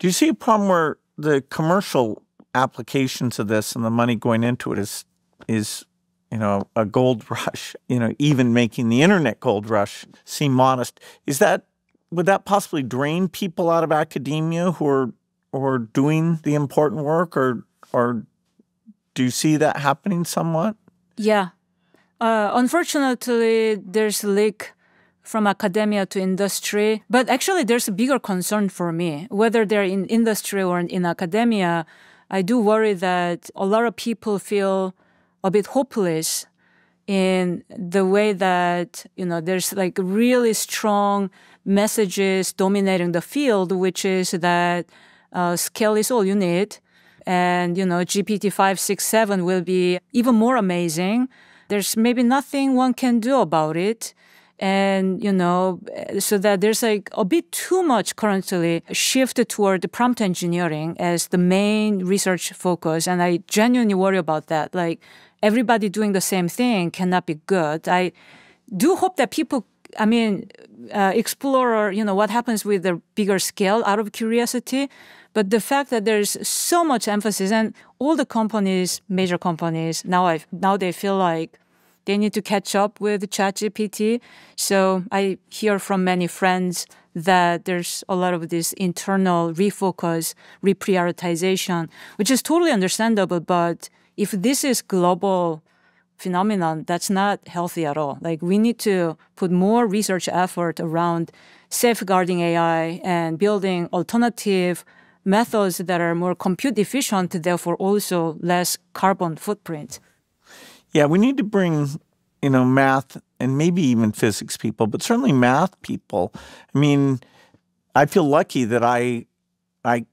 Do you see a problem where the commercial applications of this and the money going into it is is you know a gold rush? You know, even making the internet gold rush seem modest. Is that would that possibly drain people out of academia who are or doing the important work, or or do you see that happening somewhat? Yeah, uh, unfortunately, there's a leak from academia to industry. But actually, there's a bigger concern for me. Whether they're in industry or in academia, I do worry that a lot of people feel a bit hopeless in the way that, you know, there's like really strong messages dominating the field, which is that uh, scale is all you need. And, you know, GPT 5, 6, 7 will be even more amazing. There's maybe nothing one can do about it and you know so that there's like a bit too much currently shift toward prompt engineering as the main research focus and i genuinely worry about that. Like everybody doing the same thing cannot be good. I do hope that people i mean uh, explore you know what happens with the bigger scale out of curiosity but the fact that there's so much emphasis and all the companies major companies now i now they feel like they need to catch up with ChatGPT. So I hear from many friends that there's a lot of this internal refocus, reprioritization, which is totally understandable. But if this is global phenomenon, that's not healthy at all. Like we need to put more research effort around safeguarding AI and building alternative methods that are more compute efficient, therefore also less carbon footprint. Yeah, we need to bring, you know, math and maybe even physics people, but certainly math people. I mean, I feel lucky that I I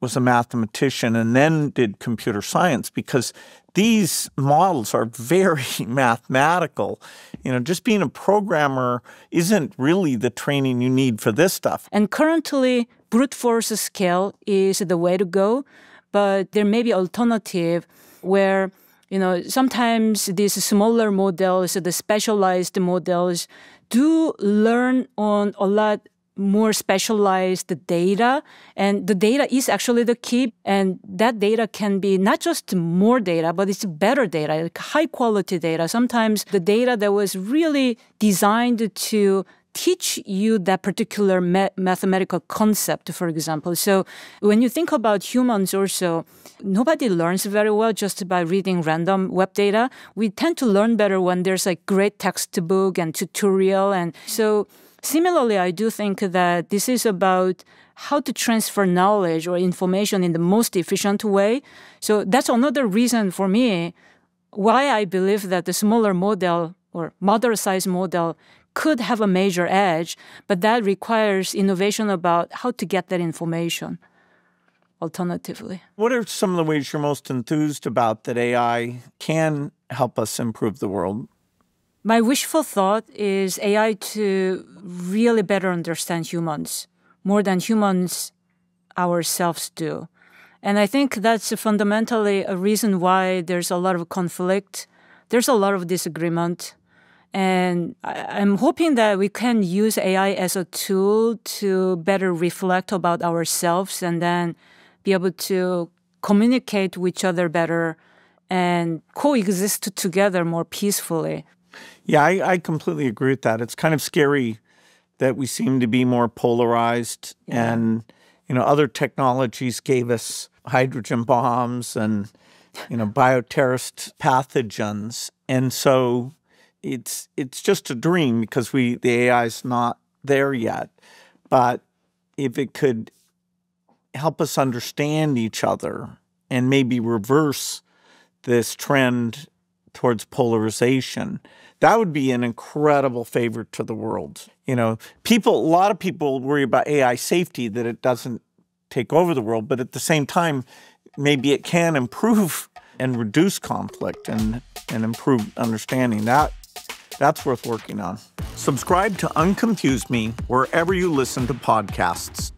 was a mathematician and then did computer science because these models are very mathematical. You know, just being a programmer isn't really the training you need for this stuff. And currently, brute force scale is the way to go, but there may be alternative where you know, sometimes these smaller models, the specialized models, do learn on a lot more specialized data. And the data is actually the key. And that data can be not just more data but it's better data like high quality data. Sometimes the data that was really designed to teach you that particular ma- mathematical concept, for example. So when you think about humans also, nobody learns very well just by reading random web data. We tend to learn better when there's like great textbook and tutorial. And so similarly, I do think that this is about how to transfer knowledge or information in the most efficient way. So that's another reason for me why I believe that the smaller model or moderate size model could have a major edge, but that requires innovation about how to get that information alternatively. What are some of the ways you're most enthused about that AI can help us improve the world? My wishful thought is AI to really better understand humans more than humans ourselves do. And I think that's fundamentally a reason why there's a lot of conflict, there's a lot of disagreement and I'm hoping that we can use AI as a tool to better reflect about ourselves and then be able to communicate with each other better and coexist together more peacefully. Yeah, I, I completely agree with that. It's kind of scary that we seem to be more polarized yeah. and you know other technologies gave us hydrogen bombs and you know bioterrorist pathogens and so it's it's just a dream because we the AI is not there yet. But if it could help us understand each other and maybe reverse this trend towards polarization, that would be an incredible favor to the world. You know, people a lot of people worry about AI safety that it doesn't take over the world, but at the same time, maybe it can improve and reduce conflict and, and improve understanding. That that's worth working on. Subscribe to Unconfuse Me wherever you listen to podcasts.